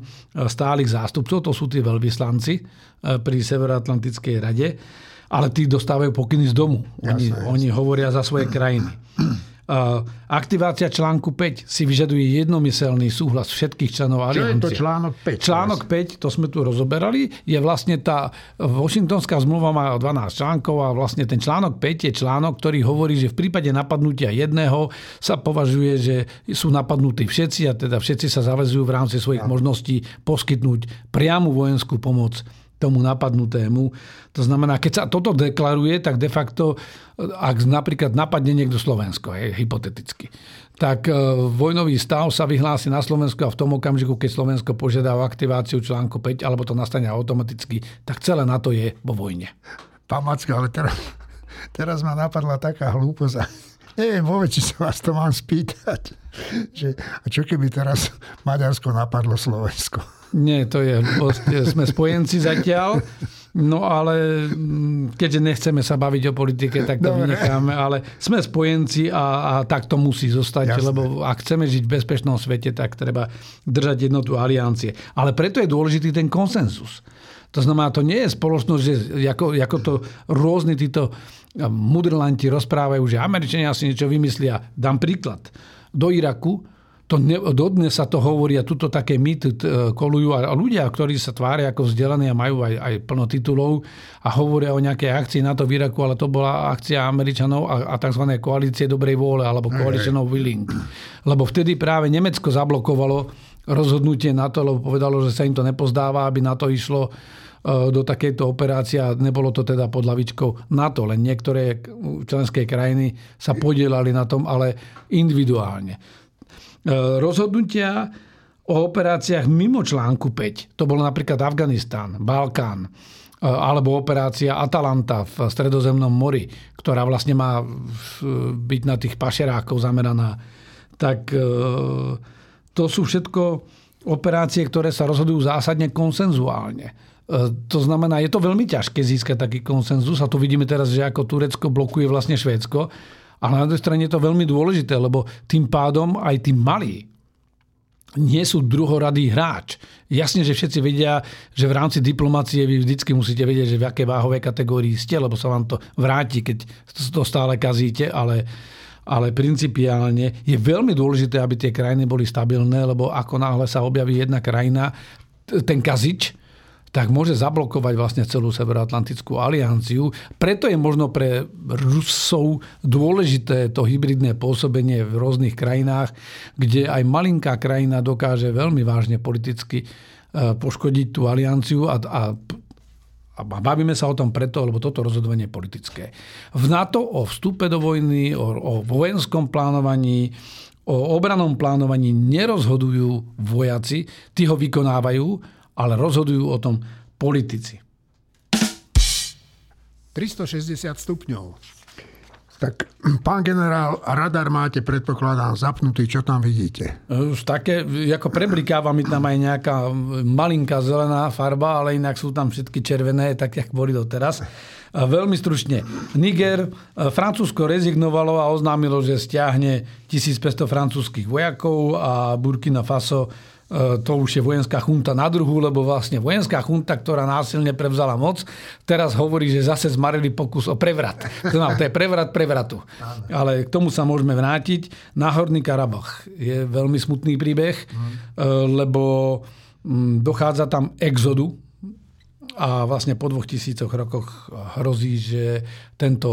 stálych zástupcov, to sú tí veľvyslanci e, pri Severoatlantickej rade, ale tí dostávajú pokyny z domu. Oni, jasne, jasne. oni hovoria za svoje krajiny. Aktivácia článku 5 si vyžaduje jednomyselný súhlas všetkých členov aliancie.
Čo je to článok 5?
Článok 5, to sme tu rozoberali, je vlastne tá Washingtonská zmluva má 12 článkov a vlastne ten článok 5 je článok, ktorý hovorí, že v prípade napadnutia jedného sa považuje, že sú napadnutí všetci a teda všetci sa zavezujú v rámci svojich možností poskytnúť priamu vojenskú pomoc tomu napadnutému. To znamená, keď sa toto deklaruje, tak de facto, ak napríklad napadne niekto Slovensko, je, hypoteticky, tak e, vojnový stav sa vyhlási na Slovensku a v tom okamžiku, keď Slovensko požiada o aktiváciu článku 5, alebo to nastane automaticky, tak celé na to je vo vojne.
Pán ale teraz, teraz ma napadla taká hlúposť. Neviem vôbec, či sa vás to mám spýtať. Že, a čo keby teraz Maďarsko napadlo Slovensko?
Nie, to je, sme spojenci zatiaľ. No ale mm, keďže nechceme sa baviť o politike, tak to Dobre. vynecháme, ale sme spojenci a, a tak to musí zostať, Jasne. lebo ak chceme žiť v bezpečnom svete, tak treba držať jednotu aliancie. Ale preto je dôležitý ten konsenzus. To znamená, to nie je spoločnosť, že ako, ako to rôzni títo mudrlanti rozprávajú, že Američania si niečo vymyslia. Dám príklad. Do Iraku to ne, dodnes sa to hovorí a tuto také mýty kolujú a ľudia, ktorí sa tvária ako vzdelaní a majú aj, aj plno titulov a hovoria o nejakej akcii na to v Iraku, ale to bola akcia Američanov a, a tzv. koalície dobrej vôle alebo koaličanov willing. Lebo vtedy práve Nemecko zablokovalo rozhodnutie na to, lebo povedalo, že sa im to nepozdáva, aby na to išlo e, do takejto operácie a nebolo to teda pod lavičkou NATO, len niektoré členské krajiny sa podielali na tom, ale individuálne. E, rozhodnutia o operáciách mimo článku 5. To bol napríklad Afganistán, Balkán, e, alebo operácia Atalanta v Stredozemnom mori, ktorá vlastne má byť na tých pašerákov zameraná. Tak e, to sú všetko operácie, ktoré sa rozhodujú zásadne konsenzuálne. To znamená, je to veľmi ťažké získať taký konsenzus a tu vidíme teraz, že ako Turecko blokuje vlastne Švédsko ale na druhej strane je to veľmi dôležité, lebo tým pádom aj tí malí nie sú druhoradý hráč. Jasne, že všetci vedia, že v rámci diplomácie vy vždycky musíte vedieť, že v aké váhovej kategórii ste, lebo sa vám to vráti, keď to stále kazíte, ale, ale principiálne je veľmi dôležité, aby tie krajiny boli stabilné, lebo ako náhle sa objaví jedna krajina, ten kazič, tak môže zablokovať vlastne celú Severoatlantickú alianciu. Preto je možno pre Rusov dôležité to hybridné pôsobenie v rôznych krajinách, kde aj malinká krajina dokáže veľmi vážne politicky e, poškodiť tú alianciu a, a a bavíme sa o tom preto, lebo toto rozhodovanie je politické. V NATO o vstupe do vojny, o, o vojenskom plánovaní, o obranom plánovaní nerozhodujú vojaci, tí ho vykonávajú, ale rozhodujú o tom politici.
360 stupňov. Tak, pán generál, radar máte, predpokladám, zapnutý. Čo tam vidíte?
Už také, ako preblikáva mi tam aj nejaká malinká zelená farba, ale inak sú tam všetky červené, tak, jak boli doteraz. Veľmi stručne. Niger, Francúzsko rezignovalo a oznámilo, že stiahne 1500 francúzských vojakov a Burkina Faso E, to už je vojenská chunta na druhu, lebo vlastne vojenská chunta, ktorá násilne prevzala moc, teraz hovorí, že zase zmarili pokus o prevrat. To, to je prevrat prevratu. Ale k tomu sa môžeme vrátiť. Náhorný Karabach je veľmi smutný príbeh, mhm. e, lebo mm, dochádza tam exodu a vlastne po dvoch tisícoch rokoch hrozí, že tento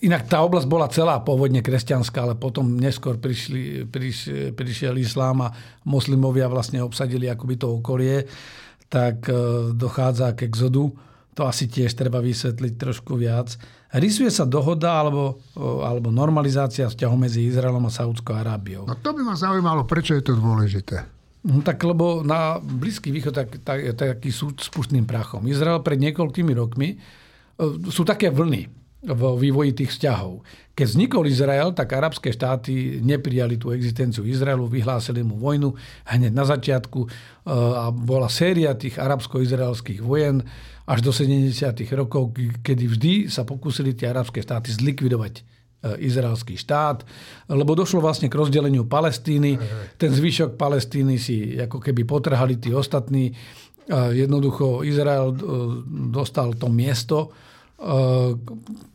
Inak tá oblasť bola celá pôvodne kresťanská, ale potom neskôr prišli, priš, prišiel islám a moslimovia vlastne obsadili akoby to okolie, tak e, dochádza k exodu. To asi tiež treba vysvetliť trošku viac. Rysuje sa dohoda alebo, alebo normalizácia vzťahov medzi Izraelom a Saudskou Arábiou.
No to by ma zaujímalo, prečo je to dôležité.
No tak lebo na Blízky východ tak, tak, taký súd s prachom. Izrael pred niekoľkými rokmi e, sú také vlny vo vývoji tých vzťahov. Keď vznikol Izrael, tak arabské štáty neprijali tú existenciu Izraelu, vyhlásili mu vojnu hneď na začiatku e, a bola séria tých arabsko-izraelských vojen až do 70. rokov, kedy vždy sa pokúsili tie arabské štáty zlikvidovať e, izraelský štát, lebo došlo vlastne k rozdeleniu Palestíny. Ten zvyšok Palestíny si ako keby potrhali tí ostatní. Jednoducho Izrael e, dostal to miesto,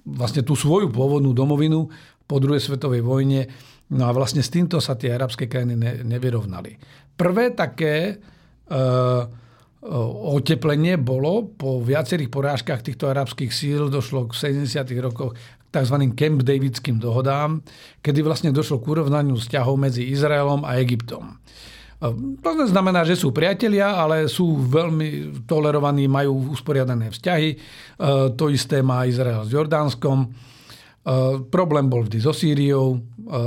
vlastne tú svoju pôvodnú domovinu po druhej svetovej vojne. No a vlastne s týmto sa tie arabské krajiny ne, nevyrovnali. Prvé také e, oteplenie bolo po viacerých porážkach týchto arabských síl, došlo k 70. rokoch k tzv. Camp Davidským dohodám, kedy vlastne došlo k urovnaniu vzťahov medzi Izraelom a Egyptom. To znamená, že sú priatelia, ale sú veľmi tolerovaní, majú usporiadané vzťahy. To isté má Izrael s Jordánskom. Problém bol vždy so Sýriou,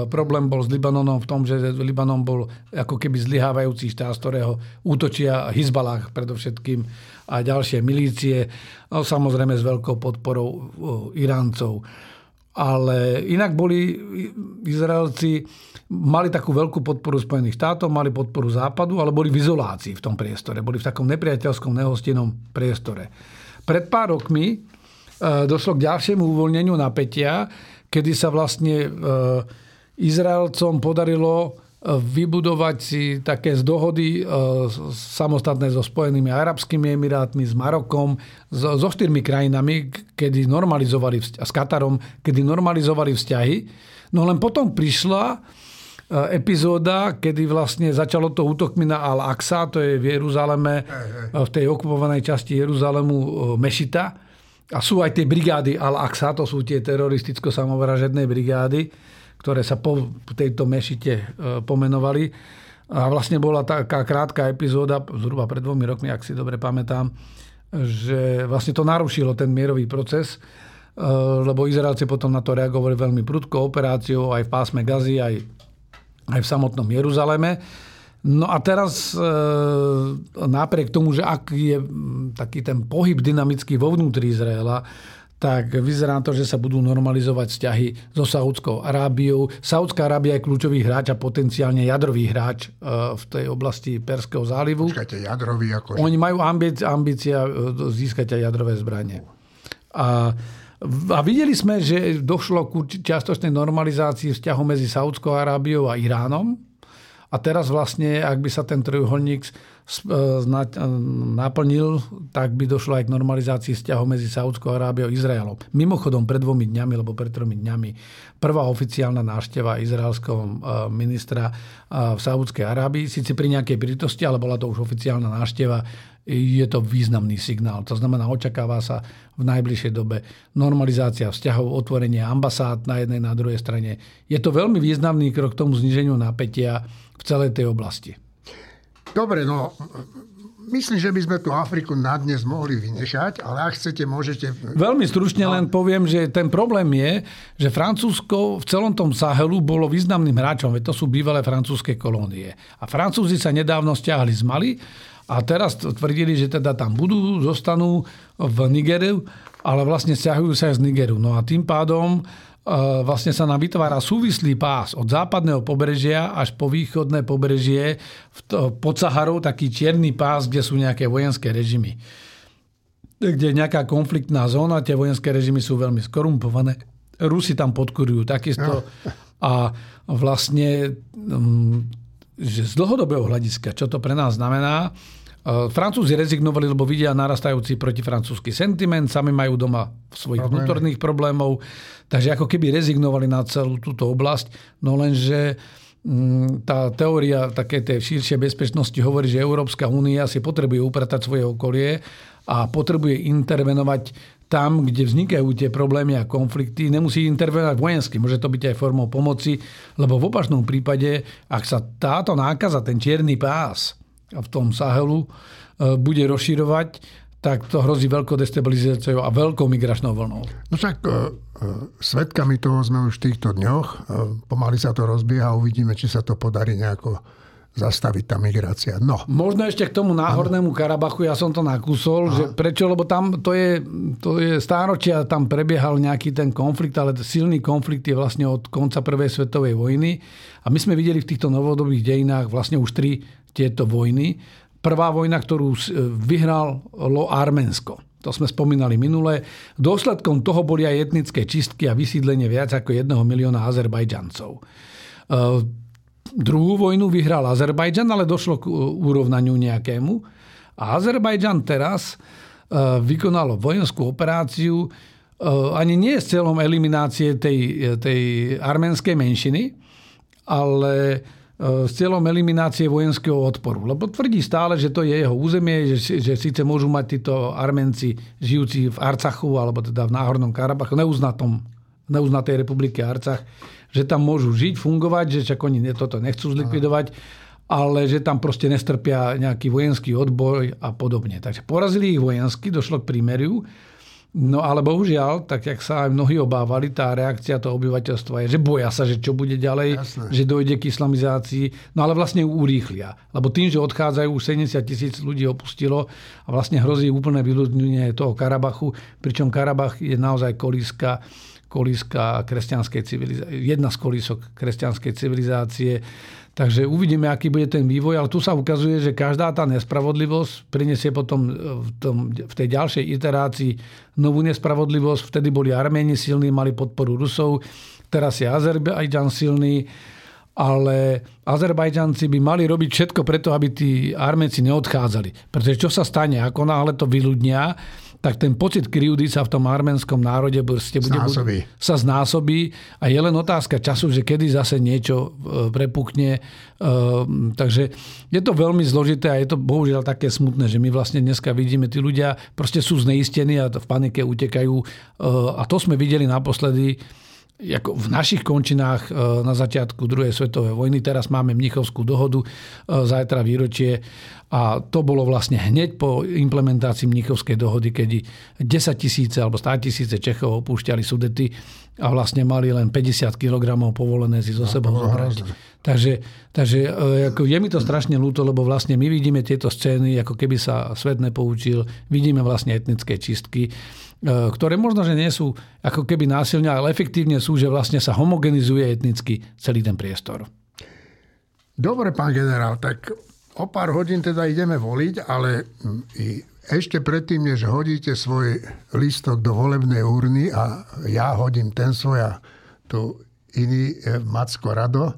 problém bol s Libanonom v tom, že Libanon bol ako keby zlyhávajúci štát, z ktorého útočia Hizbalách predovšetkým a ďalšie milície, no, samozrejme s veľkou podporou Iráncov. Ale inak boli Izraelci, mali takú veľkú podporu Spojených štátov, mali podporu Západu, ale boli v izolácii v tom priestore. Boli v takom nepriateľskom, nehostinnom priestore. Pred pár rokmi E, došlo k ďalšiemu uvoľneniu napätia, kedy sa vlastne e, Izraelcom podarilo vybudovať si také z dohody samostatné so Spojenými Arabskými Emirátmi, s Marokom, so, štyrmi krajinami, kedy normalizovali, a s Katarom, kedy normalizovali vzťahy. No len potom prišla epizóda, kedy vlastne začalo to útokmi na Al-Aqsa, to je v Jeruzaleme, v tej okupovanej časti Jeruzalemu Mešita. A sú aj tie brigády Al-Aqsa, to sú tie teroristicko-samovražedné brigády, ktoré sa po tejto mešite e, pomenovali. A vlastne bola taká krátka epizóda, zhruba pred dvomi rokmi, ak si dobre pamätám, že vlastne to narušilo ten mierový proces, e, lebo Izraelci potom na to reagovali veľmi prudko operáciou aj v pásme Gazy, aj, aj v samotnom Jeruzaleme. No a teraz e, napriek tomu, že ak je taký ten pohyb dynamický vo vnútri Izraela, tak vyzerá to, že sa budú normalizovať vzťahy so Saudskou Arábiou. Saudská Arábia je kľúčový hráč a potenciálne jadrový hráč e, v tej oblasti Perského zálivu.
Počkajte, jadrový ako...
Oni majú ambícia e, získať aj jadrové zbranie. A a videli sme, že došlo k čiastočnej normalizácii vzťahu medzi Saudskou Arábiou a Iránom. A teraz vlastne, ak by sa ten trojuholník naplnil, tak by došlo aj k normalizácii vzťahov medzi Saudskou Arábiou a Izraelom. Mimochodom, pred dvomi dňami, alebo pred tromi dňami, prvá oficiálna návšteva izraelského e, ministra e, v Saudskej Arábii, síce pri nejakej prítosti, ale bola to už oficiálna návšteva, je to významný signál. To znamená, očakáva sa v najbližšej dobe normalizácia vzťahov, otvorenie ambasád na jednej, na druhej strane. Je to veľmi významný krok k tomu zniženiu napätia v celej tej oblasti.
Dobre, no myslím, že by sme tú Afriku na dnes mohli vynešať, ale ak chcete, môžete...
Veľmi stručne no. len poviem, že ten problém je, že Francúzsko v celom tom Sahelu bolo významným hráčom, veď to sú bývalé francúzske kolónie. A Francúzi sa nedávno stiahli z Mali a teraz tvrdili, že teda tam budú, zostanú v Nigeru, ale vlastne stiahujú sa aj z Nigeru. No a tým pádom vlastne sa nám vytvára súvislý pás od západného pobrežia až po východné pobrežie pod Saharou, taký čierny pás, kde sú nejaké vojenské režimy. Kde je nejaká konfliktná zóna, tie vojenské režimy sú veľmi skorumpované. Rusi tam podkurujú takisto. A vlastne mm, že z dlhodobého hľadiska, čo to pre nás znamená, E, Francúzi rezignovali, lebo vidia narastajúci protifrancúzsky sentiment, sami majú doma svojich Problém. vnútorných problémov, takže ako keby rezignovali na celú túto oblasť, no lenže mm, tá teória také tej širšej bezpečnosti hovorí, že Európska únia si potrebuje upratať svoje okolie a potrebuje intervenovať tam, kde vznikajú tie problémy a konflikty, nemusí intervenovať vojensky, môže to byť aj formou pomoci, lebo v opačnom prípade, ak sa táto nákaza, ten čierny pás, v tom Sahelu e, bude rozširovať, tak to hrozí veľkou destabilizáciou a veľkou migračnou vlnou.
No však e, e, svetkami toho sme už v týchto dňoch. Pomaly sa to rozbieha, uvidíme, či sa to podarí nejako zastaviť tá migrácia. No.
Možno ešte k tomu náhornému Karabachu, ja som to nakúsol, Aha. že prečo, lebo tam to je, to je stáročia, tam prebiehal nejaký ten konflikt, ale silný konflikt je vlastne od konca prvej svetovej vojny. A my sme videli v týchto novodobých dejinách vlastne už tri tieto vojny. Prvá vojna, ktorú vyhralo Arménsko. To sme spomínali minule. Dôsledkom toho boli aj etnické čistky a vysídlenie viac ako jedného milióna Azerbajdžancov. E, druhú vojnu vyhral Azerbajdžan, ale došlo k urovnaniu nejakému. A Azerbajdžan teraz e, vykonalo vojenskú operáciu ani nie s cieľom eliminácie tej, tej arménskej menšiny, ale s cieľom eliminácie vojenského odporu. Lebo tvrdí stále, že to je jeho územie, že, že síce môžu mať títo Armenci žijúci v Arcachu, alebo teda v Náhornom Karabachu, neuznatom, neuznatej republike Arcach, že tam môžu žiť, fungovať, že čak oni toto nechcú zlikvidovať, ale že tam proste nestrpia nejaký vojenský odboj a podobne. Takže porazili ich vojensky, došlo k prímeriu, No ale bohužiaľ, tak jak sa aj mnohí obávali, tá reakcia toho obyvateľstva je, že boja sa, že čo bude ďalej, Jasné. že dojde k islamizácii, no ale vlastne ju urýchlia. Lebo tým, že odchádzajú, 70 tisíc ľudí opustilo a vlastne hrozí úplné vyľudnenie toho Karabachu, pričom Karabach je naozaj kolíska kolíska kresťanskej civilizácie, jedna z kolísok kresťanskej civilizácie. Takže uvidíme, aký bude ten vývoj, ale tu sa ukazuje, že každá tá nespravodlivosť prinesie potom v, tom, v tej ďalšej iterácii novú nespravodlivosť. Vtedy boli Arméni silní, mali podporu Rusov, teraz je Azerbajdžan silný, ale Azerbajdžanci by mali robiť všetko preto, aby tí Arménci neodchádzali. Pretože čo sa stane, ako náhle to vyľudnia, tak ten pocit krivdy sa v tom arménskom národe bude,
znásobí.
sa znásobí a je len otázka času, že kedy zase niečo e, prepukne. E, takže je to veľmi zložité a je to bohužiaľ také smutné, že my vlastne dneska vidíme, tí ľudia proste sú zneistení a v panike utekajú e, a to sme videli naposledy ako v našich končinách na začiatku druhej svetovej vojny. Teraz máme Mnichovskú dohodu, zajtra výročie a to bolo vlastne hneď po implementácii Mnichovskej dohody, keď 10 tisíce alebo 100 tisíce Čechov opúšťali Sudety a vlastne mali len 50 kg povolené si zo no, sebou zobrať. Takže, takže e, ako je mi to strašne ľúto, lebo vlastne my vidíme tieto scény, ako keby sa svet nepoučil, vidíme vlastne etnické čistky, e, ktoré možno, že nie sú ako keby násilne, ale efektívne sú, že vlastne sa homogenizuje etnicky celý ten priestor.
Dobre, pán generál, tak o pár hodín teda ideme voliť, ale ešte predtým, než hodíte svoj listok do volebnej urny a ja hodím ten svoj a tu iný e, Macko Rado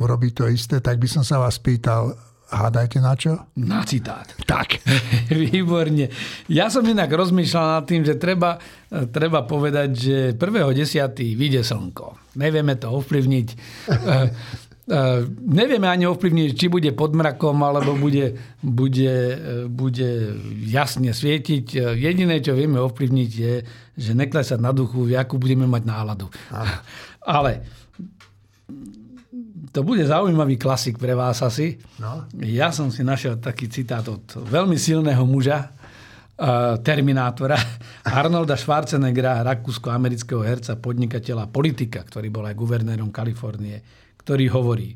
urobí to isté, tak by som sa vás pýtal, hádajte na čo?
Na citát.
Tak.
Výborne. Ja som inak rozmýšľal nad tým, že treba, treba povedať, že 1.10. vyjde slnko. Nevieme to ovplyvniť. Eh, nevieme ani ovplyvniť, či bude pod mrakom, alebo bude, bude, eh, bude jasne svietiť. Jediné, čo vieme ovplyvniť, je, že neklesať na duchu, akú budeme mať náladu. Aha. Ale to bude zaujímavý klasik pre vás asi. No. Ja som si našiel taký citát od veľmi silného muža, Terminátora, Arnolda Schwarzeneggera, rakúsko-amerického herca, podnikateľa, politika, ktorý bol aj guvernérom Kalifornie ktorý hovorí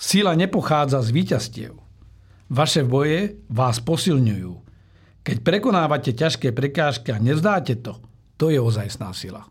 Sila nepochádza z víťazstiev. Vaše boje vás posilňujú. Keď prekonávate ťažké prekážky a nevzdáte to, to je ozajstná sila.